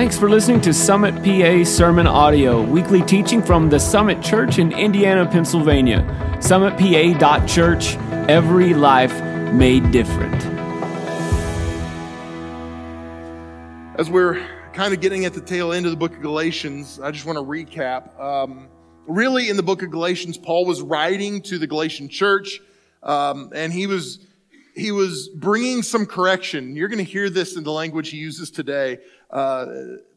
Thanks for listening to Summit PA Sermon Audio, weekly teaching from the Summit Church in Indiana, Pennsylvania. SummitPA.church, every life made different. As we're kind of getting at the tail end of the book of Galatians, I just want to recap. Um, really, in the book of Galatians, Paul was writing to the Galatian church, um, and he was he was bringing some correction. You're going to hear this in the language he uses today. Uh,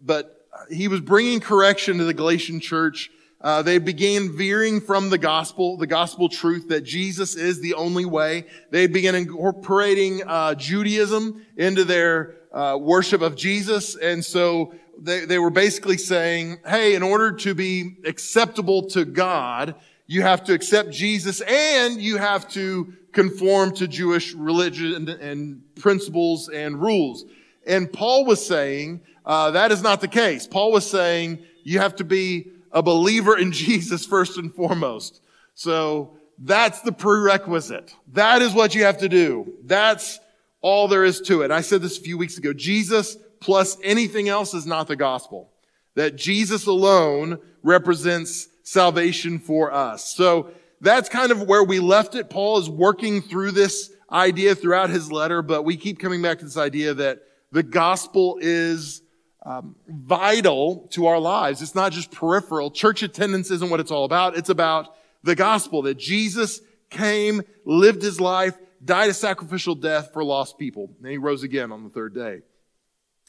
but he was bringing correction to the Galatian church. Uh, they began veering from the gospel, the gospel truth that Jesus is the only way. They began incorporating uh, Judaism into their uh, worship of Jesus, and so they, they were basically saying, "Hey, in order to be acceptable to God, you have to accept Jesus, and you have to conform to Jewish religion and, and principles and rules." And Paul was saying uh, that is not the case. Paul was saying you have to be a believer in Jesus first and foremost. So that's the prerequisite. That is what you have to do. That's all there is to it. I said this a few weeks ago. Jesus plus anything else is not the gospel. That Jesus alone represents salvation for us. So that's kind of where we left it. Paul is working through this idea throughout his letter, but we keep coming back to this idea that the gospel is um, vital to our lives. It's not just peripheral. Church attendance isn't what it's all about. It's about the gospel that Jesus came, lived his life, died a sacrificial death for lost people, and he rose again on the third day.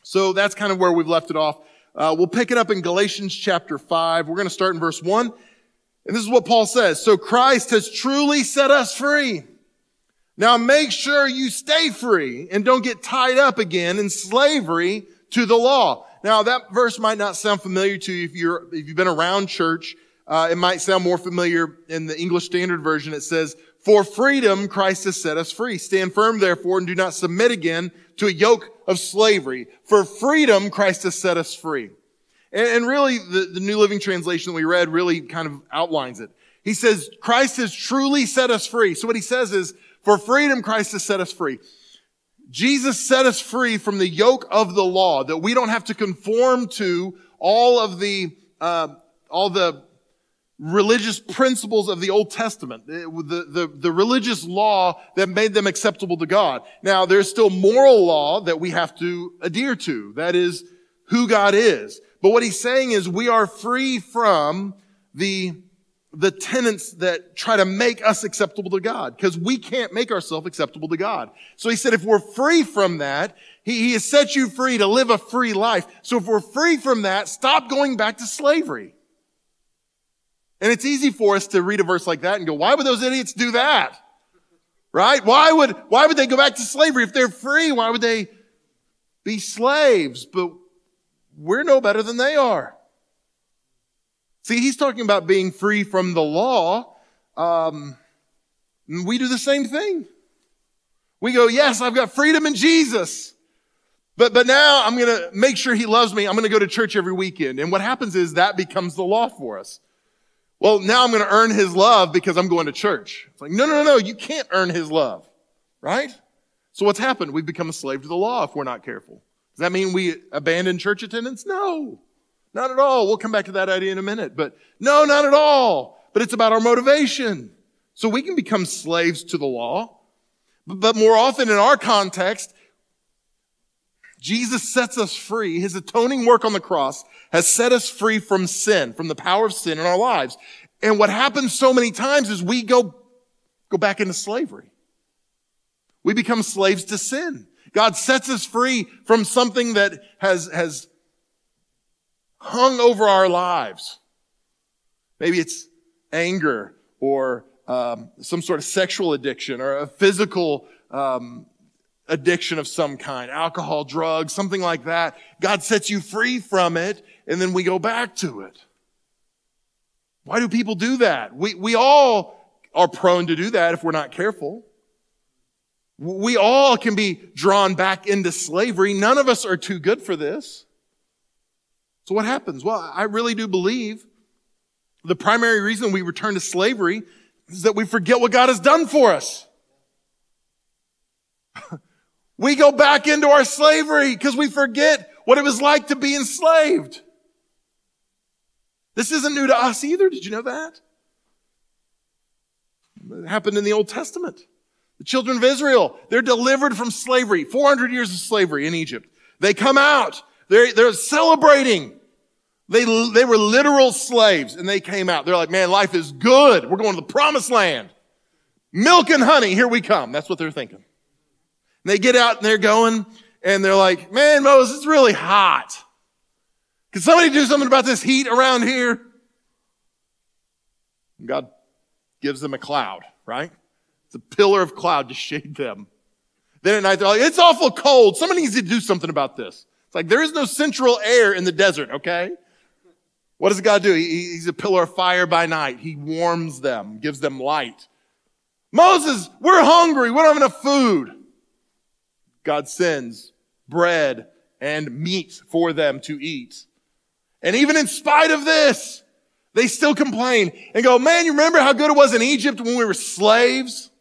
So that's kind of where we've left it off. Uh, we'll pick it up in Galatians chapter 5. We're going to start in verse 1. And this is what Paul says. So Christ has truly set us free. Now make sure you stay free and don't get tied up again in slavery to the law. Now that verse might not sound familiar to you if you're, if you've been around church. Uh, it might sound more familiar in the English Standard Version. It says, for freedom, Christ has set us free. Stand firm, therefore, and do not submit again to a yoke of slavery. For freedom, Christ has set us free. And, and really, the, the New Living Translation that we read really kind of outlines it. He says, Christ has truly set us free. So what he says is, for freedom, Christ has set us free. Jesus set us free from the yoke of the law, that we don't have to conform to all of the, uh, all the religious principles of the Old Testament, the, the, the religious law that made them acceptable to God. Now, there's still moral law that we have to adhere to. That is who God is. But what he's saying is we are free from the the tenets that try to make us acceptable to God because we can't make ourselves acceptable to God. So he said, if we're free from that, he, he has set you free to live a free life. So if we're free from that, stop going back to slavery. And it's easy for us to read a verse like that and go, why would those idiots do that? Right? Why would, why would they go back to slavery? If they're free, why would they be slaves? But we're no better than they are. See, he's talking about being free from the law. Um, we do the same thing. We go, yes, I've got freedom in Jesus. But, but now I'm going to make sure he loves me. I'm going to go to church every weekend. And what happens is that becomes the law for us. Well, now I'm going to earn his love because I'm going to church. It's like, no, no, no, no, you can't earn his love. Right? So what's happened? We've become a slave to the law if we're not careful. Does that mean we abandon church attendance? No. Not at all. We'll come back to that idea in a minute. But no, not at all. But it's about our motivation. So we can become slaves to the law. But more often in our context, Jesus sets us free. His atoning work on the cross has set us free from sin, from the power of sin in our lives. And what happens so many times is we go, go back into slavery. We become slaves to sin. God sets us free from something that has, has hung over our lives. Maybe it's anger or um, some sort of sexual addiction or a physical um, addiction of some kind, alcohol, drugs, something like that. God sets you free from it, and then we go back to it. Why do people do that? We, we all are prone to do that if we're not careful. We all can be drawn back into slavery. None of us are too good for this. So what happens? Well, I really do believe the primary reason we return to slavery is that we forget what God has done for us. we go back into our slavery because we forget what it was like to be enslaved. This isn't new to us either. Did you know that? It happened in the Old Testament. The children of Israel, they're delivered from slavery, 400 years of slavery in Egypt. They come out. They're, they're celebrating. They, they were literal slaves and they came out. They're like, man, life is good. We're going to the promised land. Milk and honey, here we come. That's what they're thinking. And they get out and they're going and they're like, man, Moses, it's really hot. Can somebody do something about this heat around here? And God gives them a cloud, right? It's a pillar of cloud to shade them. Then at night, they're like, it's awful cold. Somebody needs to do something about this. It's like, there is no central air in the desert, okay? What does God do? He, he's a pillar of fire by night. He warms them, gives them light. Moses, we're hungry. We don't have enough food. God sends bread and meat for them to eat. And even in spite of this, they still complain and go, man, you remember how good it was in Egypt when we were slaves?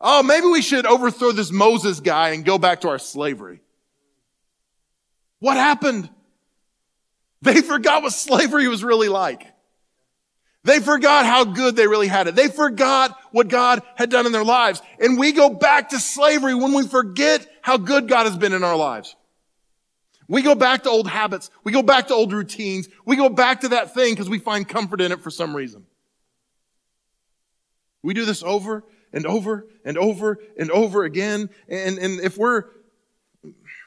Oh, maybe we should overthrow this Moses guy and go back to our slavery. What happened? They forgot what slavery was really like. They forgot how good they really had it. They forgot what God had done in their lives. And we go back to slavery when we forget how good God has been in our lives. We go back to old habits. We go back to old routines. We go back to that thing because we find comfort in it for some reason. We do this over and over and over and over again. And, and if we're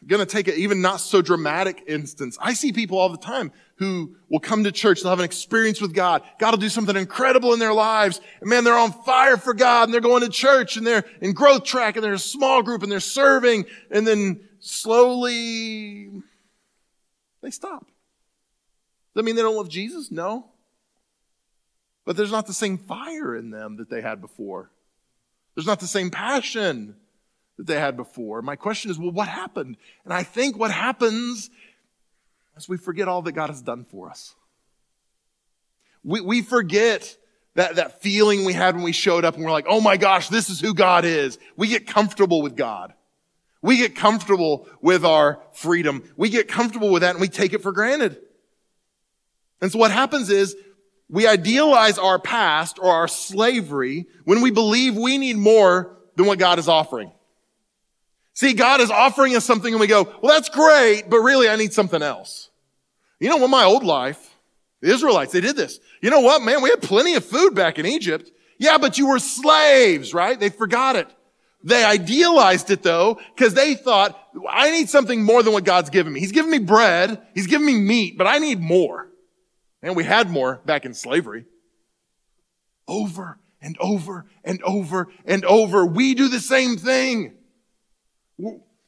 going to take an even not so dramatic instance. I see people all the time who will come to church. They'll have an experience with God. God will do something incredible in their lives. And man, they're on fire for God and they're going to church and they're in growth track and they're a small group and they're serving. And then slowly they stop. Does that mean they don't love Jesus? No. But there's not the same fire in them that they had before. There's not the same passion that they had before. My question is, well, what happened? And I think what happens is we forget all that God has done for us. We, we forget that, that feeling we had when we showed up and we're like, oh my gosh, this is who God is. We get comfortable with God. We get comfortable with our freedom. We get comfortable with that and we take it for granted. And so what happens is we idealize our past or our slavery when we believe we need more than what God is offering. See, God is offering us something and we go, well, that's great, but really I need something else. You know what? My old life, the Israelites, they did this. You know what, man? We had plenty of food back in Egypt. Yeah, but you were slaves, right? They forgot it. They idealized it though, because they thought, I need something more than what God's given me. He's given me bread. He's given me meat, but I need more. And we had more back in slavery. Over and over and over and over. We do the same thing.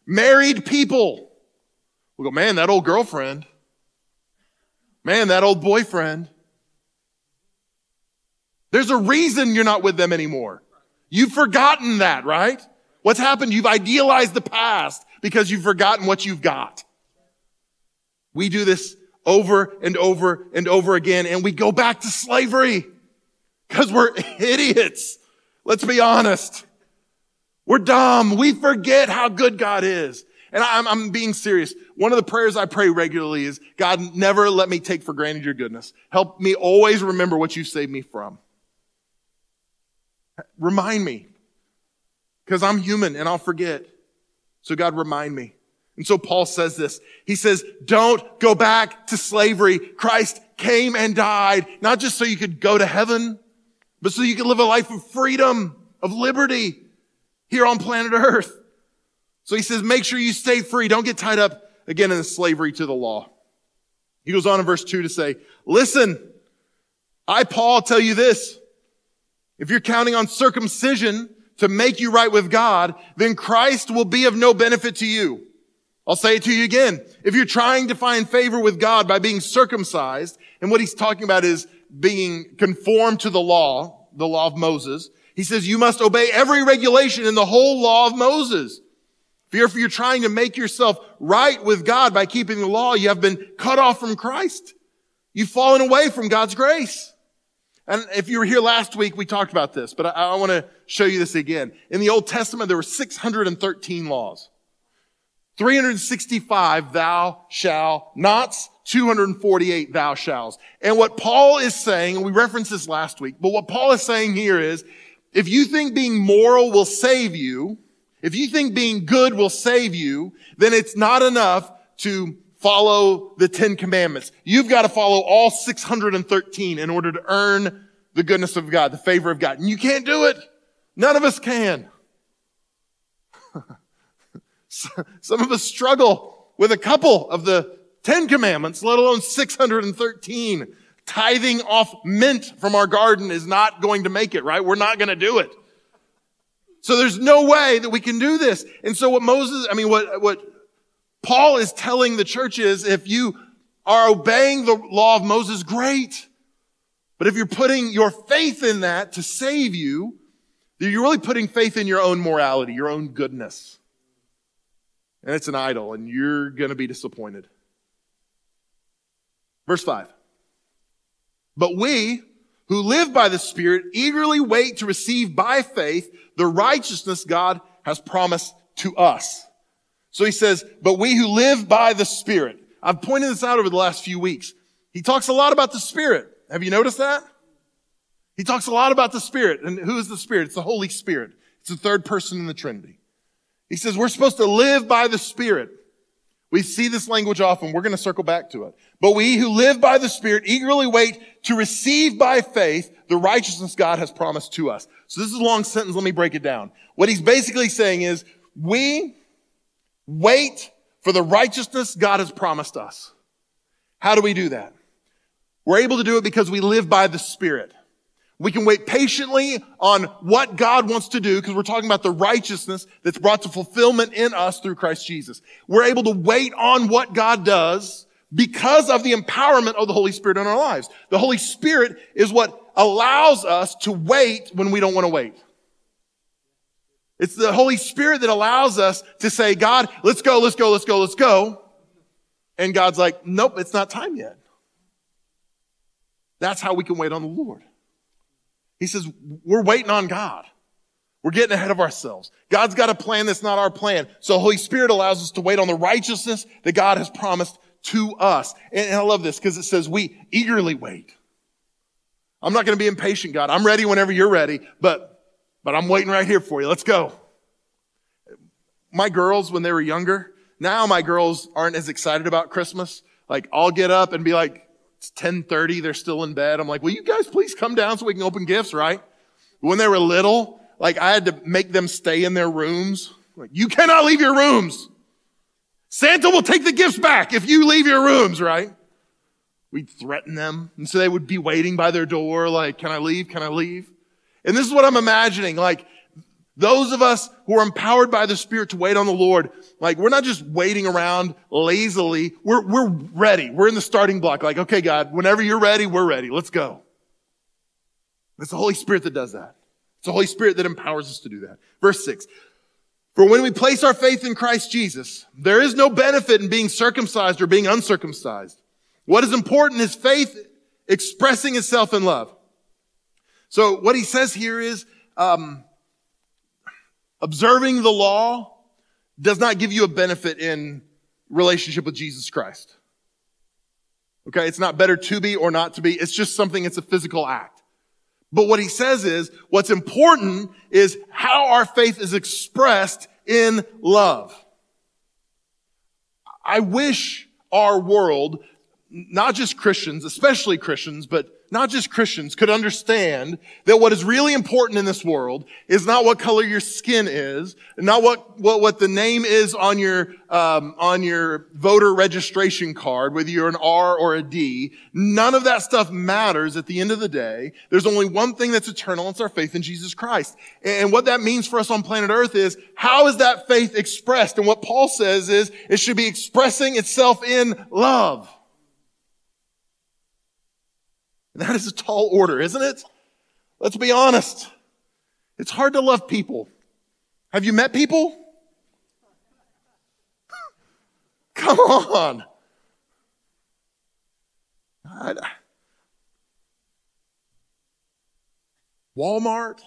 Married people. We go, man, that old girlfriend. Man, that old boyfriend. There's a reason you're not with them anymore. You've forgotten that, right? What's happened? You've idealized the past because you've forgotten what you've got. We do this over and over and over again, and we go back to slavery because we're idiots. Let's be honest. We're dumb. We forget how good God is. And I'm, I'm, being serious. One of the prayers I pray regularly is, God, never let me take for granted your goodness. Help me always remember what you saved me from. Remind me. Because I'm human and I'll forget. So God, remind me. And so Paul says this. He says, don't go back to slavery. Christ came and died, not just so you could go to heaven, but so you could live a life of freedom, of liberty here on planet earth. So he says, make sure you stay free. Don't get tied up again in the slavery to the law. He goes on in verse two to say, listen, I, Paul, tell you this. If you're counting on circumcision to make you right with God, then Christ will be of no benefit to you. I'll say it to you again. If you're trying to find favor with God by being circumcised, and what he's talking about is being conformed to the law, the law of Moses, he says you must obey every regulation in the whole law of Moses. Fear If you're trying to make yourself right with God by keeping the law, you have been cut off from Christ. You've fallen away from God's grace. And if you were here last week, we talked about this, but I, I want to show you this again. In the Old Testament, there were 613 laws. 365 thou shall nots, 248 thou shalls. And what Paul is saying, and we referenced this last week, but what Paul is saying here is, if you think being moral will save you, if you think being good will save you, then it's not enough to follow the Ten Commandments. You've got to follow all 613 in order to earn the goodness of God, the favor of God. And you can't do it. None of us can. Some of us struggle with a couple of the Ten Commandments, let alone 613. Tithing off mint from our garden is not going to make it, right? We're not going to do it. So there's no way that we can do this. And so what Moses, I mean, what, what Paul is telling the church is if you are obeying the law of Moses, great. But if you're putting your faith in that to save you, you're really putting faith in your own morality, your own goodness. And it's an idol, and you're going to be disappointed. Verse 5. But we who live by the Spirit eagerly wait to receive by faith the righteousness God has promised to us. So he says, but we who live by the Spirit. I've pointed this out over the last few weeks. He talks a lot about the Spirit. Have you noticed that? He talks a lot about the Spirit. And who is the Spirit? It's the Holy Spirit. It's the third person in the Trinity. He says we're supposed to live by the Spirit. We see this language often. We're going to circle back to it. But we who live by the Spirit eagerly wait to receive by faith the righteousness God has promised to us. So this is a long sentence. Let me break it down. What he's basically saying is we wait for the righteousness God has promised us. How do we do that? We're able to do it because we live by the Spirit. We can wait patiently on what God wants to do because we're talking about the righteousness that's brought to fulfillment in us through Christ Jesus. We're able to wait on what God does because of the empowerment of the Holy Spirit in our lives. The Holy Spirit is what allows us to wait when we don't want to wait. It's the Holy Spirit that allows us to say, God, let's go, let's go, let's go, let's go. And God's like, nope, it's not time yet. That's how we can wait on the Lord. He says, we're waiting on God. We're getting ahead of ourselves. God's got a plan that's not our plan. So Holy Spirit allows us to wait on the righteousness that God has promised to us. And, I love this because it says we eagerly wait. I'm not going to be impatient, God. I'm ready whenever you're ready, but, but I'm waiting right here for you. Let's go. My girls, when they were younger, now my girls aren't as excited about Christmas. Like I'll get up and be like, it's 1030. They're still in bed. I'm like, will you guys please come down so we can open gifts, right? When they were little, like I had to make them stay in their rooms. Like, you cannot leave your rooms. Santa will take the gifts back if you leave your rooms, right? We'd threaten them. And so they would be waiting by their door, like, can I leave? Can I leave? And this is what I'm imagining. Like, those of us who are empowered by the Spirit to wait on the Lord, like we're not just waiting around lazily. We're, we're ready. We're in the starting block. Like, okay, God, whenever you're ready, we're ready. Let's go. It's the Holy Spirit that does that. It's the Holy Spirit that empowers us to do that. Verse six. For when we place our faith in Christ Jesus, there is no benefit in being circumcised or being uncircumcised. What is important is faith expressing itself in love. So what he says here is, um, Observing the law does not give you a benefit in relationship with Jesus Christ. Okay, it's not better to be or not to be. It's just something, it's a physical act. But what he says is, what's important is how our faith is expressed in love. I wish our world, not just Christians, especially Christians, but not just Christians, could understand that what is really important in this world is not what color your skin is, not what, what, what the name is on your, um, on your voter registration card, whether you're an R or a D. None of that stuff matters at the end of the day. There's only one thing that's eternal. It's our faith in Jesus Christ. And what that means for us on planet earth is how is that faith expressed? And what Paul says is it should be expressing itself in love. That is a tall order, isn't it? Let's be honest. It's hard to love people. Have you met people? Come on. Walmart.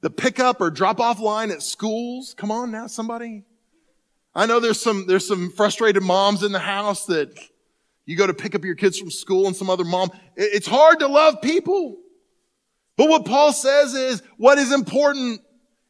the pickup or drop off line at schools. Come on now, somebody. I know there's some, there's some frustrated moms in the house that you go to pick up your kids from school and some other mom. It's hard to love people. But what Paul says is what is important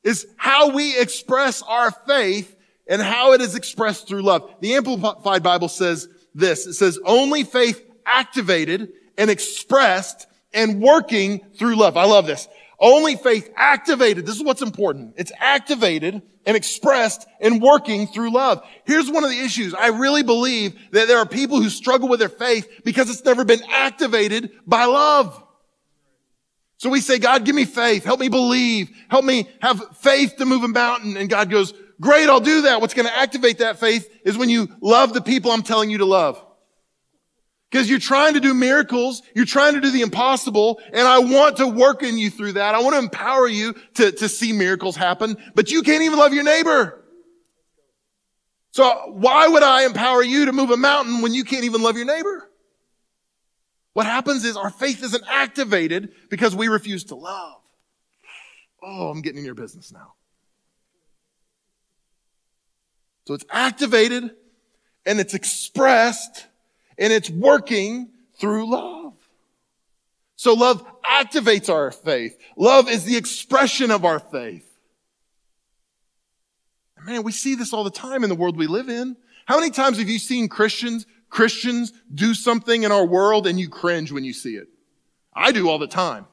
is how we express our faith and how it is expressed through love. The Amplified Bible says this. It says only faith activated and expressed and working through love. I love this. Only faith activated. This is what's important. It's activated and expressed and working through love. Here's one of the issues. I really believe that there are people who struggle with their faith because it's never been activated by love. So we say, God, give me faith. Help me believe. Help me have faith to move a mountain. And God goes, great, I'll do that. What's going to activate that faith is when you love the people I'm telling you to love. Because you're trying to do miracles, you're trying to do the impossible, and I want to work in you through that. I want to empower you to, to see miracles happen, but you can't even love your neighbor. So why would I empower you to move a mountain when you can't even love your neighbor? What happens is our faith isn't activated because we refuse to love. Oh, I'm getting in your business now. So it's activated and it's expressed and it's working through love. So love activates our faith. Love is the expression of our faith. Man, we see this all the time in the world we live in. How many times have you seen Christians, Christians do something in our world and you cringe when you see it? I do all the time.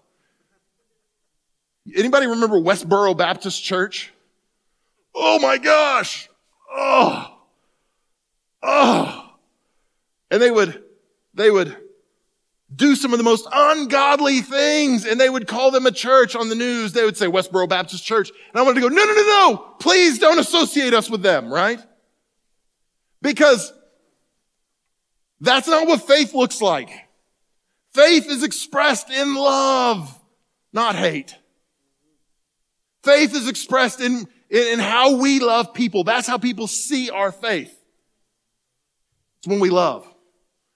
Anybody remember Westboro Baptist Church? Oh my gosh. Oh. Oh and they would, they would do some of the most ungodly things and they would call them a church on the news. They would say Westboro Baptist Church. And I wanted to go, no, no, no, no, please don't associate us with them, right? Because that's not what faith looks like. Faith is expressed in love, not hate. Faith is expressed in, in, in how we love people. That's how people see our faith. It's when we love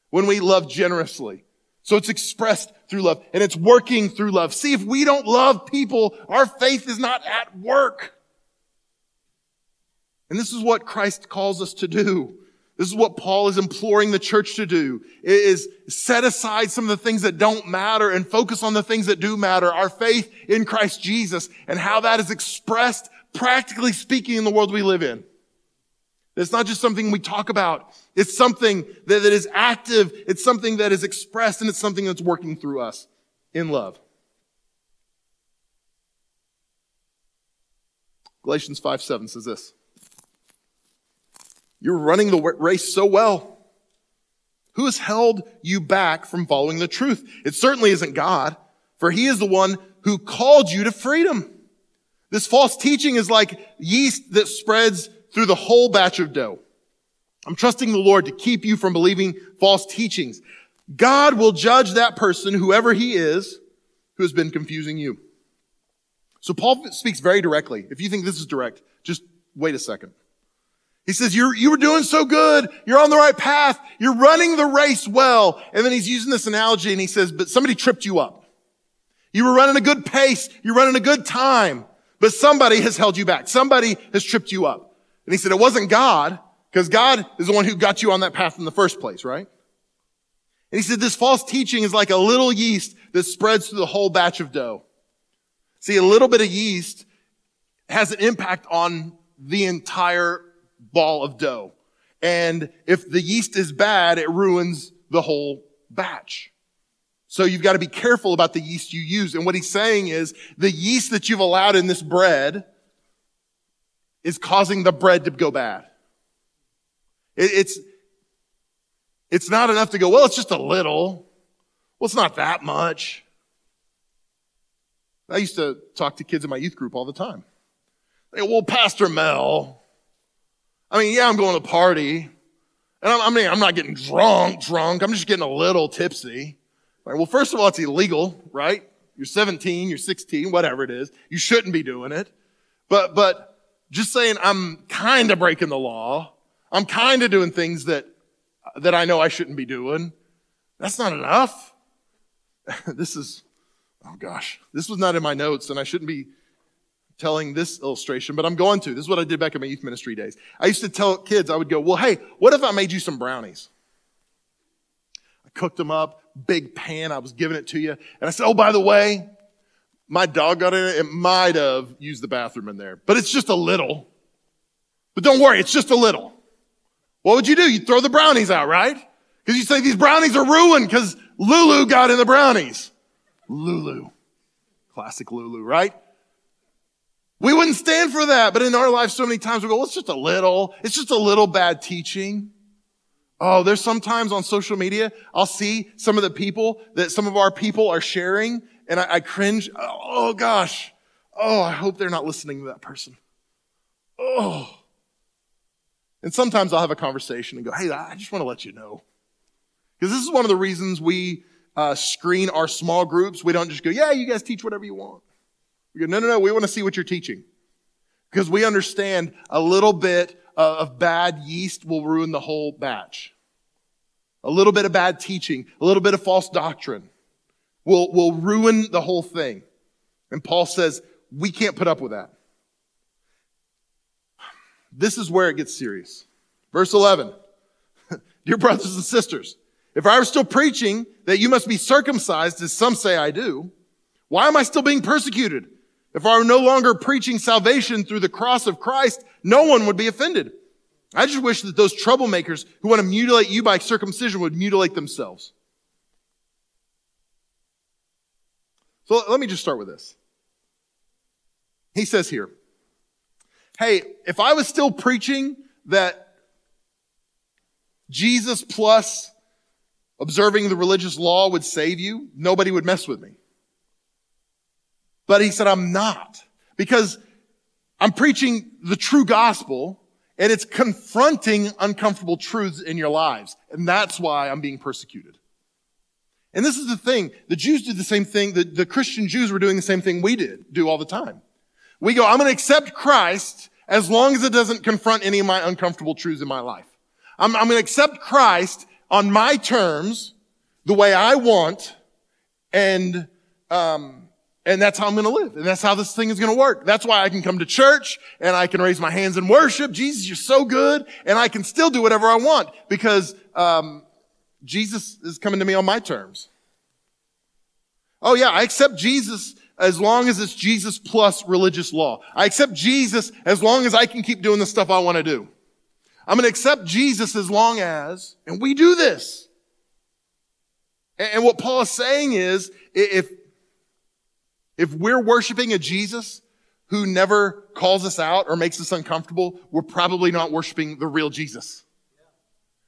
when we love generously. So it's expressed through love and it's working through love. See, if we don't love people, our faith is not at work. And this is what Christ calls us to do. This is what Paul is imploring the church to do, is set aside some of the things that don't matter and focus on the things that do matter. Our faith in Christ Jesus and how that is expressed, practically speaking, in the world we live in. It's not just something we talk about. It's something that, that is active. It's something that is expressed and it's something that's working through us in love. Galatians 5 7 says this You're running the race so well. Who has held you back from following the truth? It certainly isn't God, for He is the one who called you to freedom. This false teaching is like yeast that spreads through the whole batch of dough. I'm trusting the Lord to keep you from believing false teachings. God will judge that person, whoever he is, who has been confusing you. So Paul speaks very directly. If you think this is direct, just wait a second. He says, you're, you were doing so good. You're on the right path. You're running the race well. And then he's using this analogy and he says, but somebody tripped you up. You were running a good pace. You're running a good time, but somebody has held you back. Somebody has tripped you up. And he said, it wasn't God, because God is the one who got you on that path in the first place, right? And he said, this false teaching is like a little yeast that spreads through the whole batch of dough. See, a little bit of yeast has an impact on the entire ball of dough. And if the yeast is bad, it ruins the whole batch. So you've got to be careful about the yeast you use. And what he's saying is the yeast that you've allowed in this bread is causing the bread to go bad. It, it's, it's not enough to go, well, it's just a little. Well, it's not that much. I used to talk to kids in my youth group all the time. They go, well, Pastor Mel, I mean, yeah, I'm going to party. And I'm, I mean, I'm not getting drunk, drunk. I'm just getting a little tipsy. Well, first of all, it's illegal, right? You're 17, you're 16, whatever it is. You shouldn't be doing it. But, but just saying I'm kind of breaking the law. I'm kind of doing things that, that I know I shouldn't be doing. That's not enough. this is, oh gosh, this was not in my notes and I shouldn't be, telling this illustration, but I'm going to. This is what I did back in my youth ministry days. I used to tell kids, I would go, well, hey, what if I made you some brownies? I cooked them up, big pan, I was giving it to you. And I said, oh, by the way, my dog got in it. It might have used the bathroom in there, but it's just a little. But don't worry, it's just a little. What would you do? You'd throw the brownies out, right? Because you say these brownies are ruined because Lulu got in the brownies. Lulu. Classic Lulu, right? We wouldn't stand for that. But in our life, so many times we go, well, it's just a little, it's just a little bad teaching. Oh, there's sometimes on social media, I'll see some of the people that some of our people are sharing and I, I cringe. Oh, gosh. Oh, I hope they're not listening to that person. Oh. And sometimes I'll have a conversation and go, hey, I just want to let you know. Because this is one of the reasons we uh, screen our small groups. We don't just go, yeah, you guys teach whatever you want. We go, no, no, no, we want to see what you're teaching. Because we understand a little bit of bad yeast will ruin the whole batch. A little bit of bad teaching, a little bit of false doctrine will, will ruin the whole thing. And Paul says, we can't put up with that. This is where it gets serious. Verse 11. Dear brothers and sisters, if I were still preaching that you must be circumcised, as some say I do, why am I still being persecuted? If I were no longer preaching salvation through the cross of Christ, no one would be offended. I just wish that those troublemakers who want to mutilate you by circumcision would mutilate themselves. So let me just start with this. He says here, hey, if I was still preaching that Jesus plus observing the religious law would save you, nobody would mess with me. But he said, I'm not because I'm preaching the true gospel and it's confronting uncomfortable truths in your lives. And that's why I'm being persecuted. And this is the thing. The Jews did the same thing. The, the Christian Jews were doing the same thing we did, do all the time. We go, I'm going to accept Christ as long as it doesn't confront any of my uncomfortable truths in my life. I'm, I'm going to accept Christ on my terms, the way I want, and, um, and that's how I'm going to live. And that's how this thing is going to work. That's why I can come to church and I can raise my hands and worship. Jesus, you're so good. And I can still do whatever I want because, um, Jesus is coming to me on my terms. Oh yeah, I accept Jesus as long as it's Jesus plus religious law. I accept Jesus as long as I can keep doing the stuff I want to do. I'm going to accept Jesus as long as, and we do this. And what Paul is saying is, if, if we're worshiping a Jesus who never calls us out or makes us uncomfortable, we're probably not worshiping the real Jesus.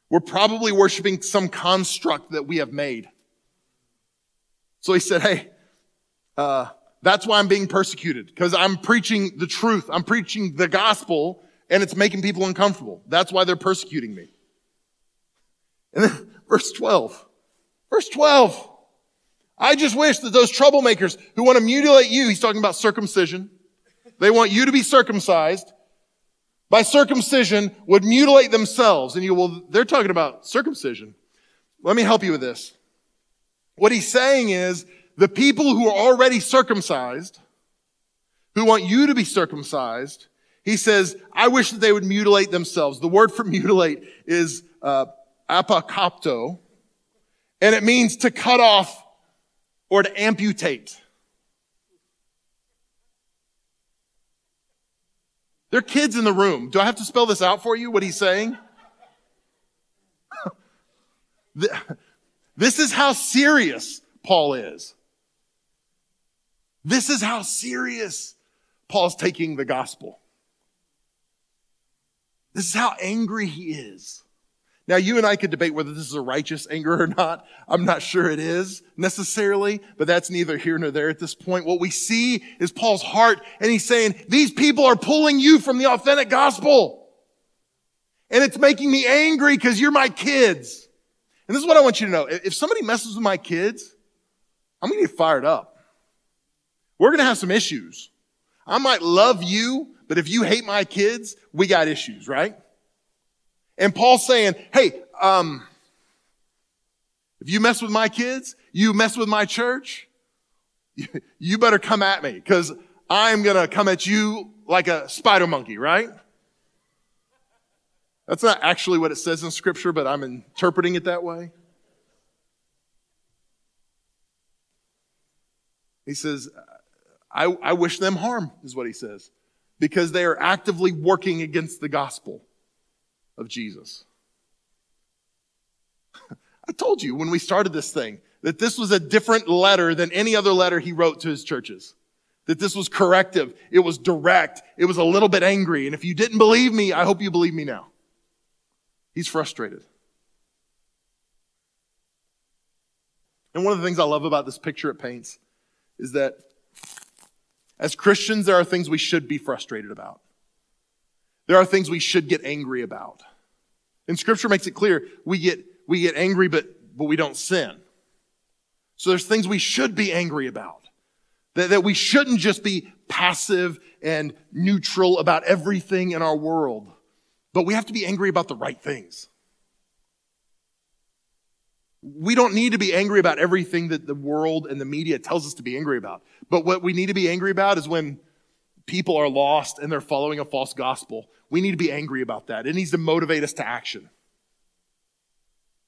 We're probably worshiping some construct that we have made. So he said, Hey, uh, that's why I'm being persecuted because I'm preaching the truth. I'm preaching the gospel and it's making people uncomfortable. That's why they're persecuting me. And then verse 12, verse 12. I just wish that those troublemakers who want to mutilate you, he's talking about circumcision. They want you to be circumcised by circumcision would mutilate themselves. And you will, they're talking about circumcision. Let me help you with this. What he's saying is the people who are already circumcised, who want you to be circumcised, he says, I wish that they would mutilate themselves. The word for mutilate is uh, apokopto, and it means to cut off or to amputate. There are kids in the room. Do I have to spell this out for you, what he's saying? this is how serious Paul is. This is how serious Paul's taking the gospel. This is how angry he is. Now, you and I could debate whether this is a righteous anger or not. I'm not sure it is necessarily, but that's neither here nor there at this point. What we see is Paul's heart, and he's saying, these people are pulling you from the authentic gospel. And it's making me angry because you're my kids. And this is what I want you to know. If somebody messes with my kids, I'm going to get fired up. We're going to have some issues. I might love you, but if you hate my kids, we got issues, right? And Paul's saying, hey, um, if you mess with my kids, you mess with my church, you better come at me because I'm going to come at you like a spider monkey, right? That's not actually what it says in scripture, but I'm interpreting it that way. He says, I, I wish them harm, is what he says, because they are actively working against the gospel of Jesus. I told you when we started this thing that this was a different letter than any other letter he wrote to his churches. That this was corrective. It was direct. It was a little bit angry. And if you didn't believe me, I hope you believe me now. He's frustrated. And one of the things I love about this picture it paints is that as Christians, there are things we should be frustrated about. There are things we should get angry about. And scripture makes it clear we get, we get angry, but, but we don't sin. So there's things we should be angry about. That, that we shouldn't just be passive and neutral about everything in our world. But we have to be angry about the right things. We don't need to be angry about everything that the world and the media tells us to be angry about. But what we need to be angry about is when people are lost and they're following a false gospel. We need to be angry about that. It needs to motivate us to action.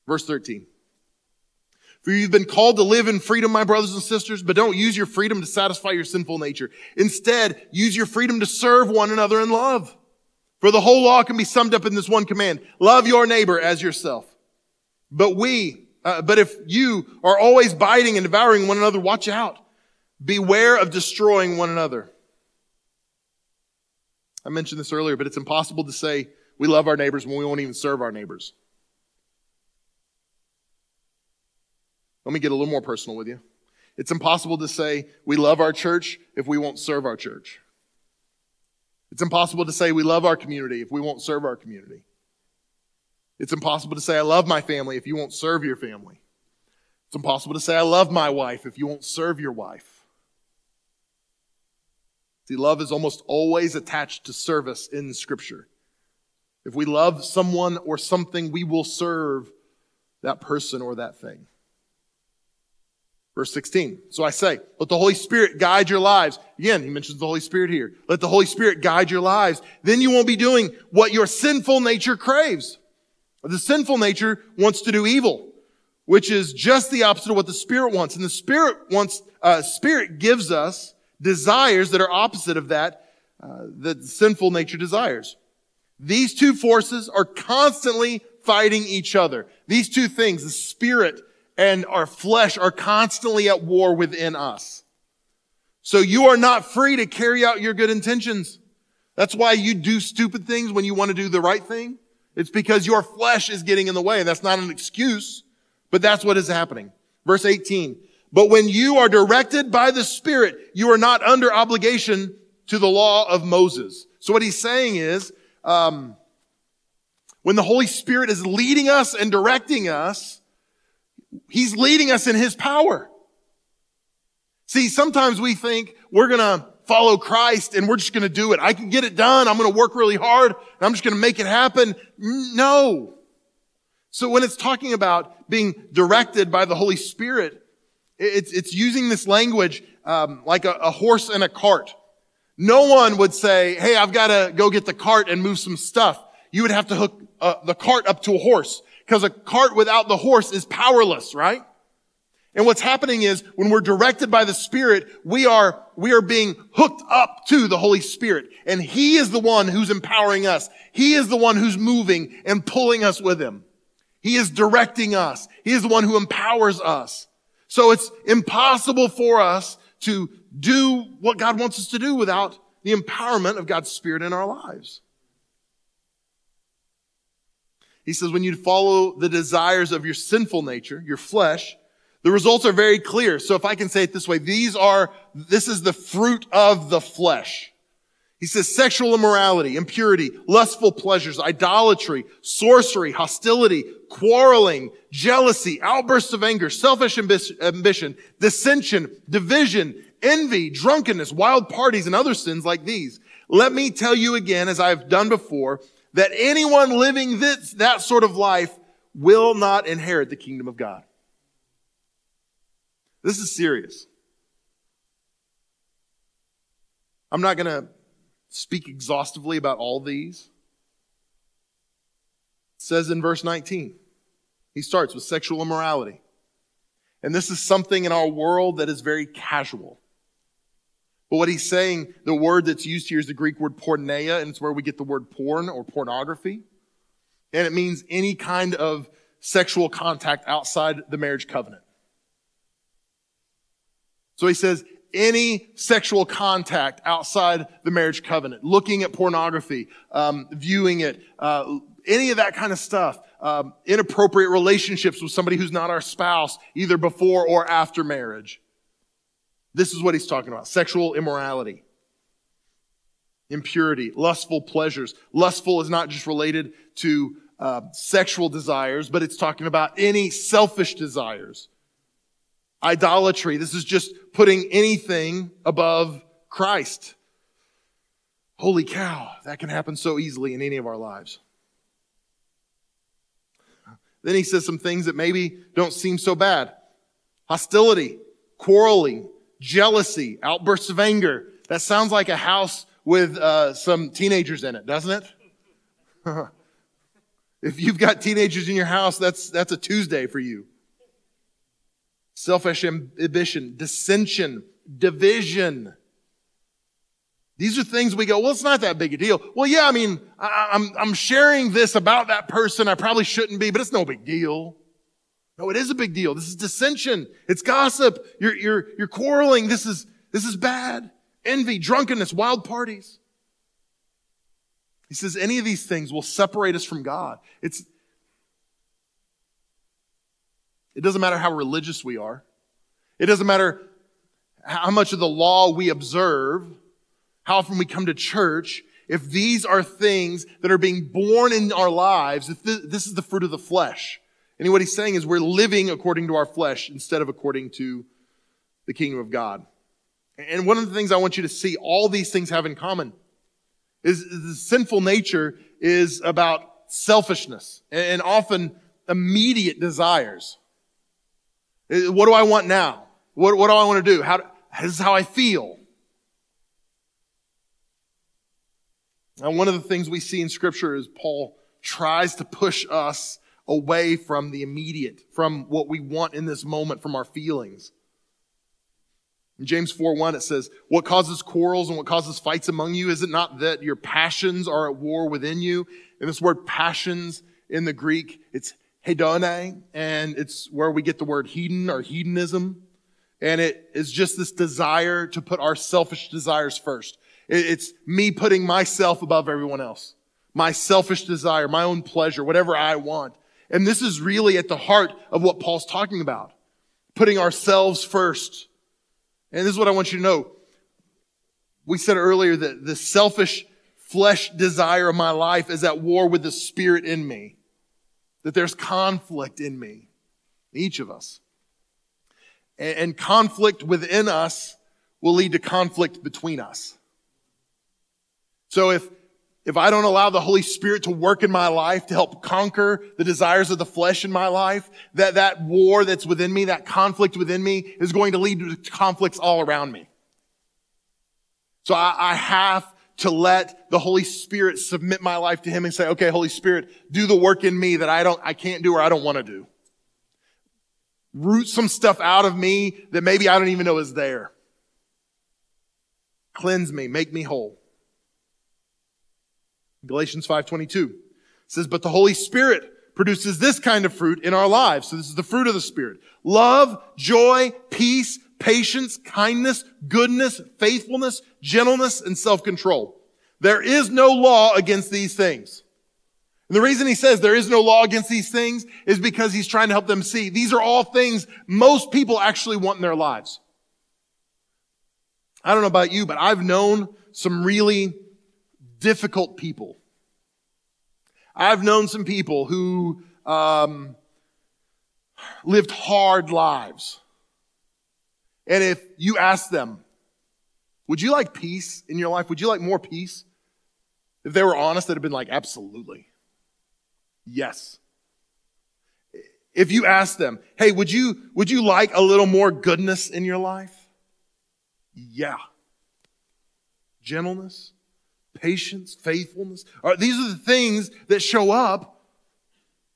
Verse 13. For you've been called to live in freedom, my brothers and sisters, but don't use your freedom to satisfy your sinful nature. Instead, use your freedom to serve one another in love. For the whole law can be summed up in this one command. Love your neighbor as yourself. But we, uh, but if you are always biting and devouring one another, watch out. Beware of destroying one another. I mentioned this earlier, but it's impossible to say we love our neighbors when we won't even serve our neighbors. Let me get a little more personal with you. It's impossible to say we love our church if we won't serve our church. It's impossible to say we love our community if we won't serve our community. It's impossible to say I love my family if you won't serve your family. It's impossible to say I love my wife if you won't serve your wife. See, love is almost always attached to service in Scripture. If we love someone or something, we will serve that person or that thing. Verse 16. So I say, let the Holy Spirit guide your lives. Again, he mentions the Holy Spirit here. Let the Holy Spirit guide your lives. Then you won't be doing what your sinful nature craves. The sinful nature wants to do evil, which is just the opposite of what the Spirit wants. And the Spirit wants, uh, Spirit gives us desires that are opposite of that, uh, that sinful nature desires. These two forces are constantly fighting each other. These two things, the Spirit and our flesh are constantly at war within us. So you are not free to carry out your good intentions. That's why you do stupid things when you want to do the right thing. It's because your flesh is getting in the way. That's not an excuse, but that's what is happening. Verse 18. But when you are directed by the Spirit, you are not under obligation to the law of Moses. So what he's saying is, um, when the Holy Spirit is leading us and directing us, He's leading us in His power. See, sometimes we think we're going to follow Christ and we're just going to do it. I can get it done. I'm going to work really hard and I'm just going to make it happen. No. So when it's talking about being directed by the Holy Spirit, it's, it's using this language um, like a, a horse and a cart. No one would say, hey, I've got to go get the cart and move some stuff. You would have to hook uh, the cart up to a horse. Because a cart without the horse is powerless, right? And what's happening is when we're directed by the Spirit, we are, we are being hooked up to the Holy Spirit. And He is the one who's empowering us. He is the one who's moving and pulling us with Him. He is directing us. He is the one who empowers us. So it's impossible for us to do what God wants us to do without the empowerment of God's Spirit in our lives. He says, when you follow the desires of your sinful nature, your flesh, the results are very clear. So if I can say it this way, these are, this is the fruit of the flesh. He says sexual immorality, impurity, lustful pleasures, idolatry, sorcery, hostility, quarreling, jealousy, outbursts of anger, selfish ambition, dissension, division, envy, drunkenness, wild parties, and other sins like these. Let me tell you again, as I've done before, that anyone living this, that sort of life will not inherit the kingdom of God. This is serious. I'm not going to speak exhaustively about all these. It says in verse 19, he starts with sexual immorality. And this is something in our world that is very casual. But what he's saying, the word that's used here is the Greek word porneia, and it's where we get the word porn or pornography. And it means any kind of sexual contact outside the marriage covenant. So he says, any sexual contact outside the marriage covenant, looking at pornography, um, viewing it, uh, any of that kind of stuff, um, inappropriate relationships with somebody who's not our spouse, either before or after marriage. This is what he's talking about sexual immorality, impurity, lustful pleasures. Lustful is not just related to uh, sexual desires, but it's talking about any selfish desires. Idolatry. This is just putting anything above Christ. Holy cow, that can happen so easily in any of our lives. Then he says some things that maybe don't seem so bad. Hostility, quarreling, jealousy, outbursts of anger. That sounds like a house with uh, some teenagers in it, doesn't it? if you've got teenagers in your house, that's, that's a Tuesday for you. Selfish ambition, dissension, division. These are things we go, well, it's not that big a deal. Well, yeah, I mean, I, am I'm, I'm sharing this about that person. I probably shouldn't be, but it's no big deal. No, it is a big deal. This is dissension. It's gossip. You're, you're, you're quarreling. This is, this is bad. Envy, drunkenness, wild parties. He says any of these things will separate us from God. It's, it doesn't matter how religious we are. It doesn't matter how much of the law we observe how often we come to church, if these are things that are being born in our lives, if this is the fruit of the flesh. And what he's saying is we're living according to our flesh instead of according to the kingdom of God. And one of the things I want you to see all these things have in common is the sinful nature is about selfishness and often immediate desires. Uh, what do I want now? What, what do I want to do? How, this is how I feel. Now, one of the things we see in scripture is Paul tries to push us away from the immediate, from what we want in this moment, from our feelings. In James 4 1, it says, What causes quarrels and what causes fights among you? Is it not that your passions are at war within you? And this word passions in the Greek, it's hedone, and it's where we get the word hedon or hedonism. And it is just this desire to put our selfish desires first. It's me putting myself above everyone else. My selfish desire, my own pleasure, whatever I want. And this is really at the heart of what Paul's talking about. Putting ourselves first. And this is what I want you to know. We said earlier that the selfish flesh desire of my life is at war with the spirit in me. That there's conflict in me. Each of us. And conflict within us will lead to conflict between us. So if, if I don't allow the Holy Spirit to work in my life to help conquer the desires of the flesh in my life, that, that war that's within me, that conflict within me is going to lead to conflicts all around me. So I, I have to let the Holy Spirit submit my life to Him and say, okay, Holy Spirit, do the work in me that I don't, I can't do or I don't want to do. Root some stuff out of me that maybe I don't even know is there. Cleanse me, make me whole. Galatians 5:22 says, "But the Holy Spirit produces this kind of fruit in our lives." So this is the fruit of the Spirit. Love, joy, peace, patience, kindness, goodness, faithfulness, gentleness, and self-control. There is no law against these things. And the reason he says there is no law against these things is because he's trying to help them see these are all things most people actually want in their lives. I don't know about you, but I've known some really difficult people. I've known some people who um, lived hard lives. And if you ask them, would you like peace in your life? Would you like more peace? If they were honest, they'd have been like, absolutely. Yes. If you ask them, hey, would you, would you like a little more goodness in your life? Yeah. gentleness, patience, faithfulness. These are the things that show up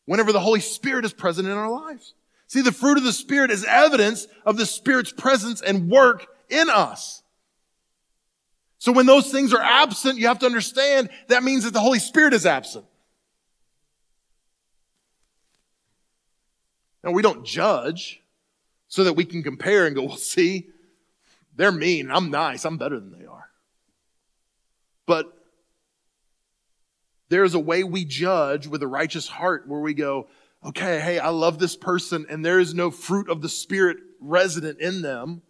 whenever the Holy Spirit is present in our lives. See, the fruit of the Spirit is evidence of the Spirit's presence and work in us. So when those things are absent, you have to understand that means that the Holy Spirit is absent. Now, we don't judge so that we can compare and go, well, see, they're mean. I'm nice. I'm better than they are. But there's a way we judge with a righteous heart where we go, okay, hey, I love this person and there is no fruit of the Spirit resident in them.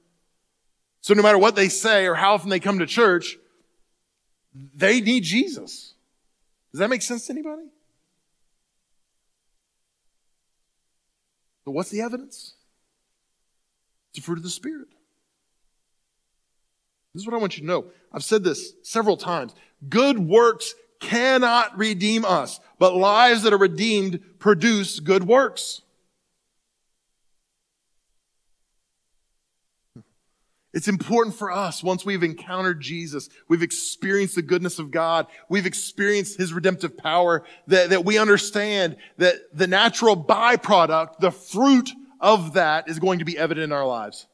So no matter what they say or how often they come to church, they need Jesus. Does that make sense to anybody? But what's the evidence? It's the fruit of the Spirit. This is what I want you to know. I've said this several times. Good works cannot redeem us, but lives that are redeemed produce good works. It's important for us once we've encountered Jesus, we've experienced the goodness of God, we've experienced his redemptive power, that, that we understand that the natural byproduct, the fruit of that is going to be evident in our lives.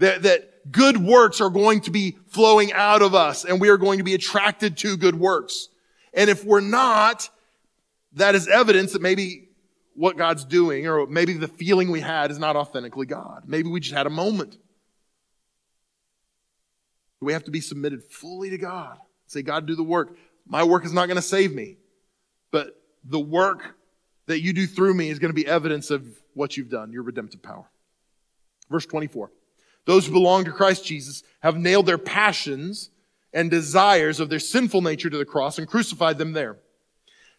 That, that good works are going to be flowing out of us and we are going to be attracted to good works. And if we're not, that is evidence that maybe what God's doing or maybe the feeling we had is not authentically God. Maybe we just had a moment. We have to be submitted fully to God. Say, God, do the work. My work is not going to save me, but the work that you do through me is going to be evidence of what you've done, your redemptive power. Verse 24. Those who belong to Christ Jesus have nailed their passions and desires of their sinful nature to the cross and crucified them there.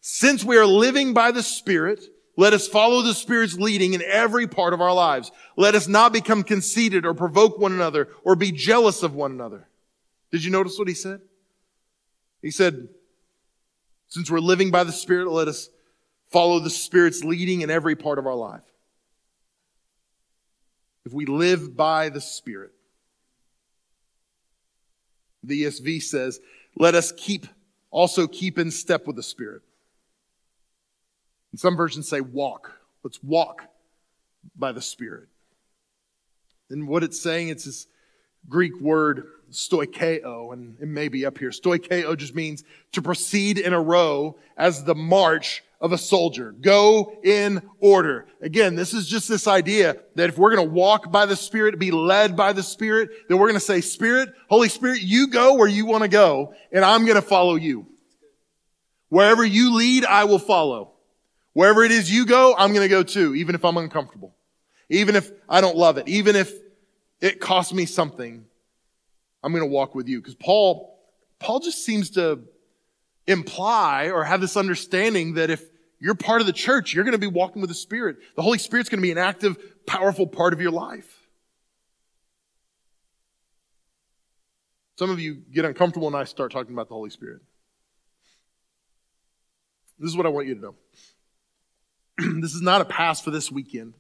Since we are living by the Spirit, let us follow the Spirit's leading in every part of our lives. Let us not become conceited or provoke one another or be jealous of one another. Did you notice what he said? He said, since we're living by the Spirit, let us follow the Spirit's leading in every part of our life. If we live by the Spirit, the ESV says, let us keep, also keep in step with the Spirit. And some versions say walk. Let's walk by the Spirit. And what it's saying, it's this Greek word stoikeo, and it may be up here. Stoikeo just means to proceed in a row as the march of a soldier. Go in order. Again, this is just this idea that if we're going to walk by the Spirit, be led by the Spirit, then we're going to say, Spirit, Holy Spirit, you go where you want to go, and I'm going to follow you. Wherever you lead, I will follow. Wherever it is you go, I'm going to go too, even if I'm uncomfortable. Even if I don't love it. Even if it costs me something, I'm going to walk with you. Because Paul, Paul just seems to imply or have this understanding that if you're part of the church, you're going to be walking with the Spirit. The Holy Spirit's going to be an active, powerful part of your life. Some of you get uncomfortable when I start talking about the Holy Spirit. This is what I want you to know. this is not a pass for this weekend.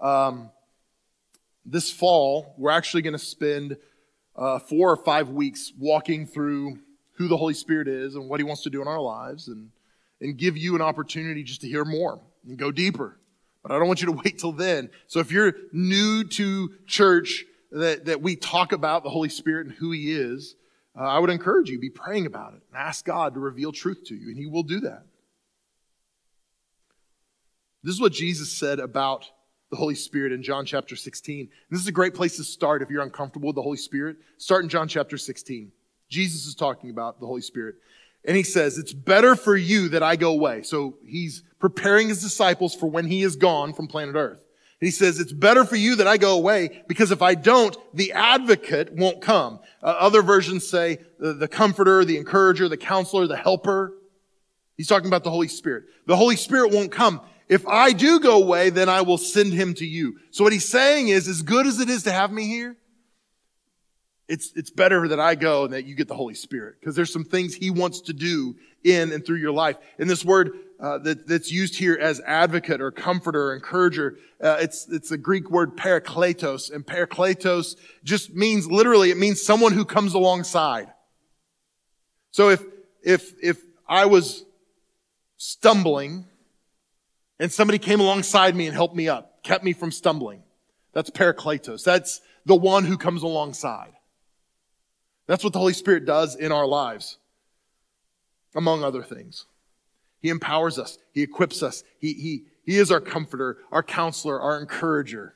Um, this fall, we're actually going to spend uh, four or five weeks walking through who the Holy Spirit is and what He wants to do in our lives, and and give you an opportunity just to hear more and go deeper. But I don't want you to wait till then. So if you're new to church that that we talk about the Holy Spirit and who He is, uh, I would encourage you be praying about it and ask God to reveal truth to you, and He will do that. This is what Jesus said about the Holy Spirit in John chapter 16. And this is a great place to start if you're uncomfortable with the Holy Spirit. Start in John chapter 16. Jesus is talking about the Holy Spirit. And he says, It's better for you that I go away. So he's preparing his disciples for when he is gone from planet Earth. And he says, It's better for you that I go away because if I don't, the advocate won't come. Uh, other versions say the, the comforter, the encourager, the counselor, the helper. He's talking about the Holy Spirit. The Holy Spirit won't come if I do go away, then I will send him to you. So what he's saying is, as good as it is to have me here, it's, it's better that I go and that you get the Holy Spirit because there's some things he wants to do in and through your life. And this word uh, that, that's used here as advocate or comforter or encourager, uh, it's, it's the Greek word parakletos. And parakletos just means literally, it means someone who comes alongside. So if, if, if I was stumbling and somebody came alongside me and helped me up, kept me from stumbling, that's parakletos. That's the one who comes alongside. That's what the Holy Spirit does in our lives, among other things. He empowers us. He equips us. He, he, he is our comforter, our counselor, our encourager.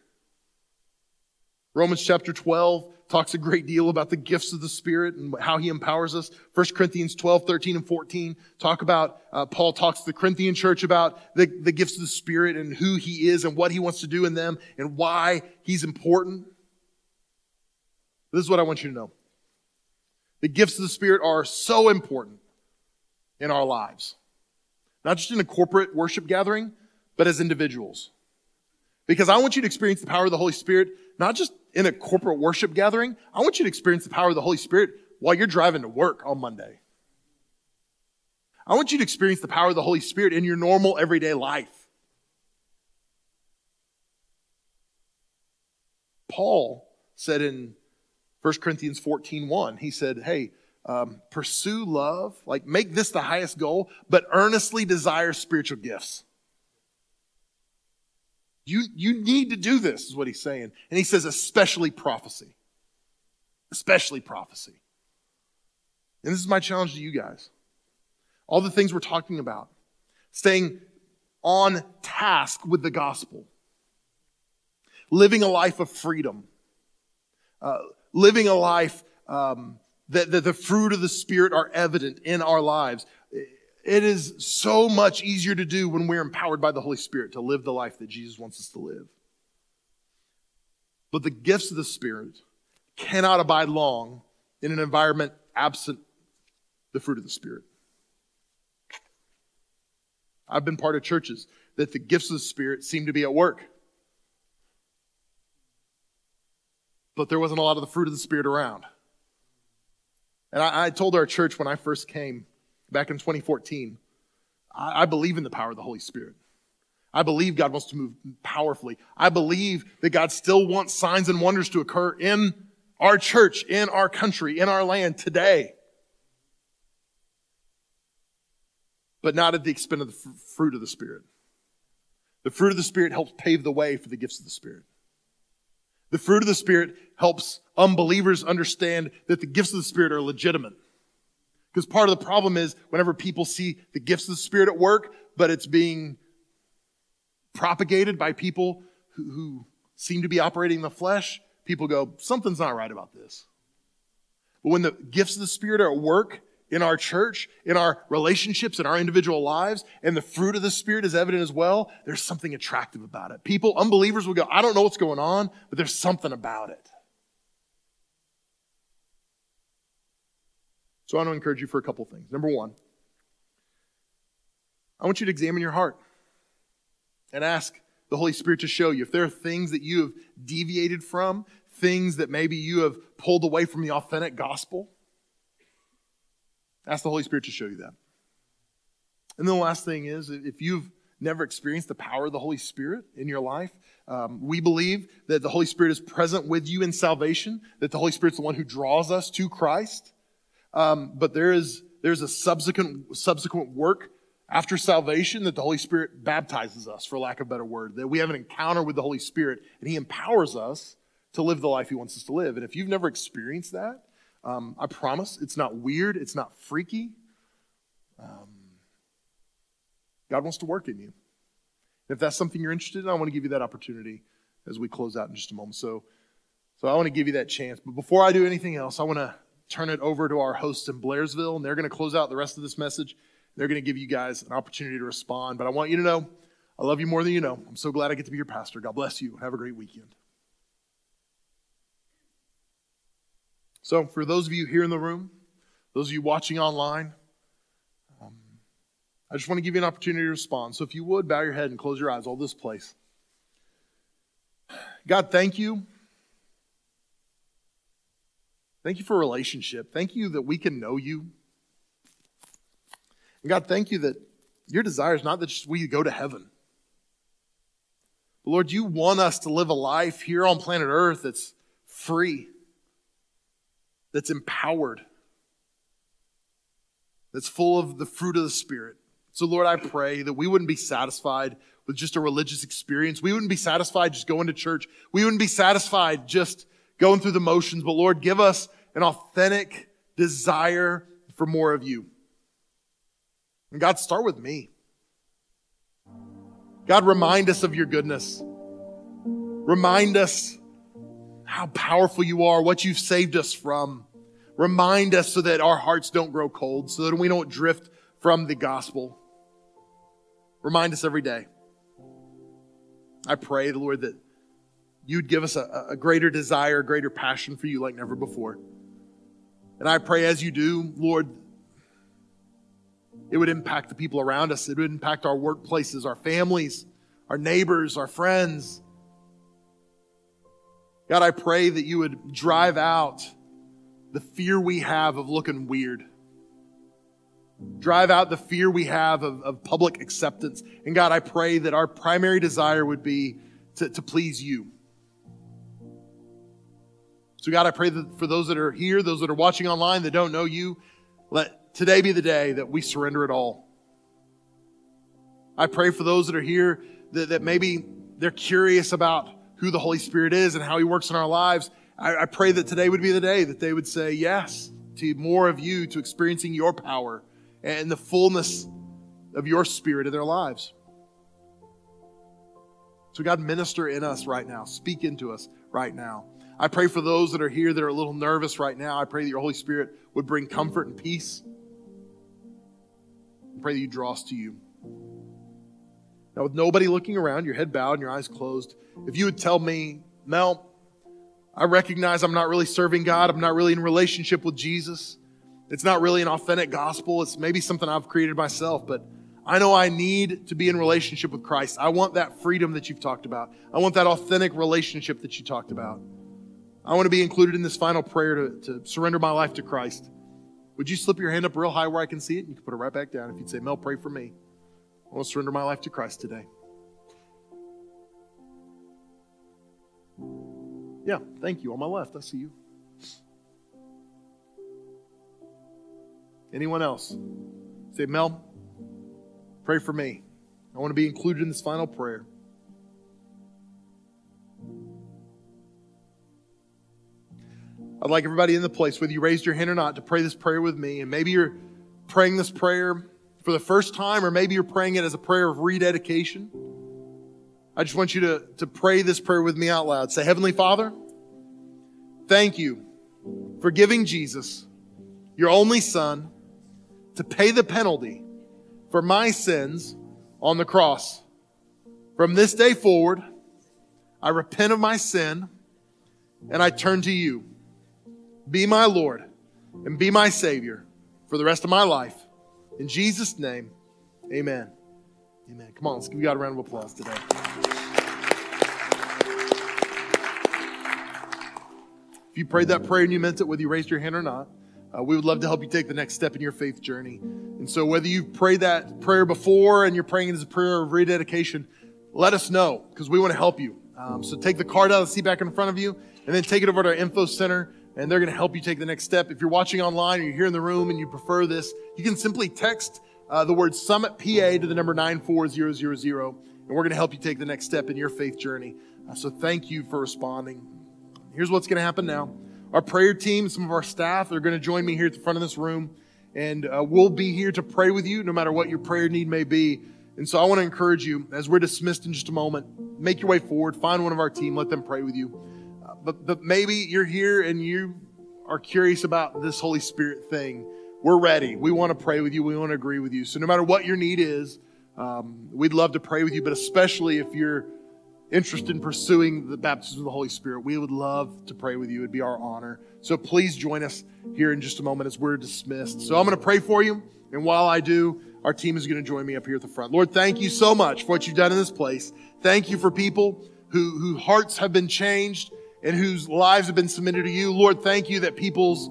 Romans chapter 12 talks a great deal about the gifts of the Spirit and how he empowers us. 1 Corinthians 12, 13, and 14 talk about, uh, Paul talks to the Corinthian church about the, the gifts of the Spirit and who he is and what he wants to do in them and why he's important. This is what I want you to know. The gifts of the Spirit are so important in our lives. Not just in a corporate worship gathering, but as individuals. Because I want you to experience the power of the Holy Spirit, not just in a corporate worship gathering. I want you to experience the power of the Holy Spirit while you're driving to work on Monday. I want you to experience the power of the Holy Spirit in your normal everyday life. Paul said in 1 Corinthians 14 1, he said, Hey, um, pursue love, like make this the highest goal, but earnestly desire spiritual gifts. You, you need to do this, is what he's saying. And he says, especially prophecy. Especially prophecy. And this is my challenge to you guys. All the things we're talking about, staying on task with the gospel, living a life of freedom, uh, living a life um, that, that the fruit of the Spirit are evident in our lives. It is so much easier to do when we're empowered by the Holy Spirit to live the life that Jesus wants us to live. But the gifts of the Spirit cannot abide long in an environment absent the fruit of the Spirit. I've been part of churches that the gifts of the Spirit seem to be at work. But there wasn't a lot of the fruit of the Spirit around. And I, I told our church when I first came, back in 2014. I, I believe in the power of the Holy Spirit. I believe God wants to move powerfully. I believe that God still wants signs and wonders to occur in our church, in our country, in our land today. But not at the expense of the fruit of the Spirit. The fruit of the Spirit helps pave the way for the gifts of the Spirit. The fruit of the Spirit helps unbelievers understand that the gifts of the Spirit are legitimate. Because part of the problem is whenever people see the gifts of the Spirit at work, but it's being propagated by people who, who seem to be operating in the flesh, people go, something's not right about this. But when the gifts of the Spirit are at work in our church, in our relationships, in our individual lives, and the fruit of the Spirit is evident as well, there's something attractive about it. People, unbelievers will go, I don't know what's going on, but there's something about it. So I want to encourage you for a couple things. Number one, I want you to examine your heart and ask the Holy Spirit to show you if there are things that you have deviated from, things that maybe you have pulled away from the authentic gospel. Ask the Holy Spirit to show you that. And the last thing is if you've never experienced the power of the Holy Spirit in your life, um, we believe that the Holy Spirit is present with you in salvation, that the Holy Spirit's the one who draws us to Christ. Um, but there is there's a subsequent subsequent work after salvation that the Holy Spirit baptizes us, for lack of a better word. That we have an encounter with the Holy Spirit, and He empowers us to live the life He wants us to live. And if you've never experienced that, um, I promise it's not weird, it's not freaky. Um, God wants to work in you. If that's something you're interested in, I want to give you that opportunity as we close out in just a moment. So, so I want to give you that chance. But before I do anything else, I want to turn it over to our hosts in Blairsville, and they're going to close out the rest of this message. They're going to give you guys an opportunity to respond. But I want you to know I love you more than you know. I'm so glad I get to be your pastor. God bless you. Have a great weekend. So, for those of you here in the room, those of you watching online, um, I just want to give you an opportunity to respond. So, if you would, bow your head and close your eyes, all this place. God, thank you Thank you for relationship. Thank you that we can know you. And God, thank you that your desire is not that we go to heaven. But Lord, you want us to live a life here on planet Earth that's free, that's empowered, that's full of the fruit of the Spirit. So, Lord, I pray that we wouldn't be satisfied with just a religious experience. We wouldn't be satisfied just going to church. We wouldn't be satisfied just going through the motions. But, Lord, give us an authentic desire for more of you. And God, start with me. God, remind us of your goodness. Remind us how powerful you are, what you've saved us from. Remind us so that our hearts don't grow cold, so that we don't drift from the gospel. Remind us every day. I pray, the Lord, that you'd give us a, a, greater desire, a greater passion for you like never before. And I pray as you do, Lord, it would impact the people around us. It would impact our workplaces, our families, our neighbors, our friends. God, I pray that you would drive out the fear we have of looking weird. Drive out the fear we have of, of public acceptance. And God, I pray that our primary desire would be to, to please you. So, God, I pray that for those that are here, those that are watching online that don't know you, let today be the day that we surrender it all. I pray for those that are here that, that maybe they're curious about who the Holy Spirit is and how He works in our lives. I, I pray that today would be the day that they would say yes to more of you, to experiencing your power and the fullness of your spirit in their lives. So, God, minister in us right now. Speak into us right now. I pray for those that are here that are a little nervous right now. I pray that your Holy Spirit would bring comfort and peace. I pray that you draw us to you. Now, with nobody looking around, your head bowed and your eyes closed, if you would tell me, Mel, I recognize I'm not really serving God, I'm not really in relationship with Jesus. It's not really an authentic gospel. It's maybe something I've created myself, but I know I need to be in relationship with Christ. I want that freedom that you've talked about. I want that authentic relationship that you talked about. I want to be included in this final prayer to, to surrender my life to Christ. Would you slip your hand up real high where I can see it? You can put it right back down. If you'd say, Mel, pray for me. I want to surrender my life to Christ today. Yeah, thank you. On my left, I see you. Anyone else? Say, Mel, pray for me. I want to be included in this final prayer. I'd like everybody in the place, whether you raised your hand or not, to pray this prayer with me. And maybe you're praying this prayer for the first time, or maybe you're praying it as a prayer of rededication. I just want you to, to pray this prayer with me out loud. Say, Heavenly Father, thank you for giving Jesus, your only Son, to pay the penalty for my sins on the cross. From this day forward, I repent of my sin and I turn to you. Be my Lord and be my Savior for the rest of my life. In Jesus' name, amen. Amen. Come on, let's give God a round of applause today. If you prayed that prayer and you meant it, whether you raised your hand or not, uh, we would love to help you take the next step in your faith journey. And so, whether you've prayed that prayer before and you're praying it as a prayer of rededication, let us know because we want to help you. Um, so, take the card out of the seat back in front of you and then take it over to our info center and they're going to help you take the next step. If you're watching online or you're here in the room and you prefer this, you can simply text uh, the word Summit PA to the number 94000, and we're going to help you take the next step in your faith journey. Uh, so, thank you for responding. Here's what's going to happen now. Our prayer team, some of our staff, are going to join me here at the front of this room, and uh, we'll be here to pray with you no matter what your prayer need may be. And so I want to encourage you, as we're dismissed in just a moment, make your way forward, find one of our team, let them pray with you. But, but maybe you're here and you are curious about this Holy Spirit thing. We're ready. We want to pray with you. We want to agree with you. So no matter what your need is, um, we'd love to pray with you, but especially if you're interested in pursuing the baptism of the Holy Spirit, we would love to pray with you. It'd be our honor. So please join us here in just a moment as we're dismissed. So I'm going to pray for you. And while I do, our team is going to join me up here at the front. Lord, thank you so much for what you've done in this place. Thank you for people who, whose hearts have been changed and whose lives have been submitted to you. Lord, thank you that people's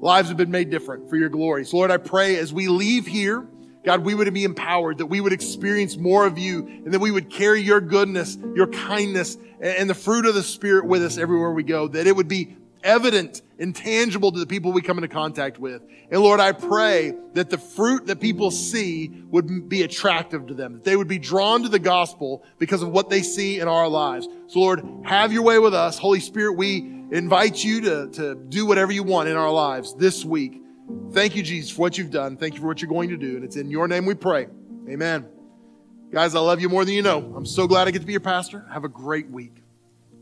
lives have been made different for your glory. So Lord, I pray as we leave here, God, we would be empowered, that we would experience more of you, and that we would carry your goodness, your kindness, and the fruit of the Spirit with us everywhere we go, that it would be evident intangible to the people we come into contact with. And Lord, I pray that the fruit that people see would be attractive to them, that they would be drawn to the gospel because of what they see in our lives. So Lord, have your way with us. Holy Spirit, we invite you to, to do whatever you want in our lives this week. Thank you, Jesus, for what you've done. Thank you for what you're going to do. And it's in your name we pray. Amen. Guys, I love you more than you know. I'm so glad I get to be your pastor. Have a great week.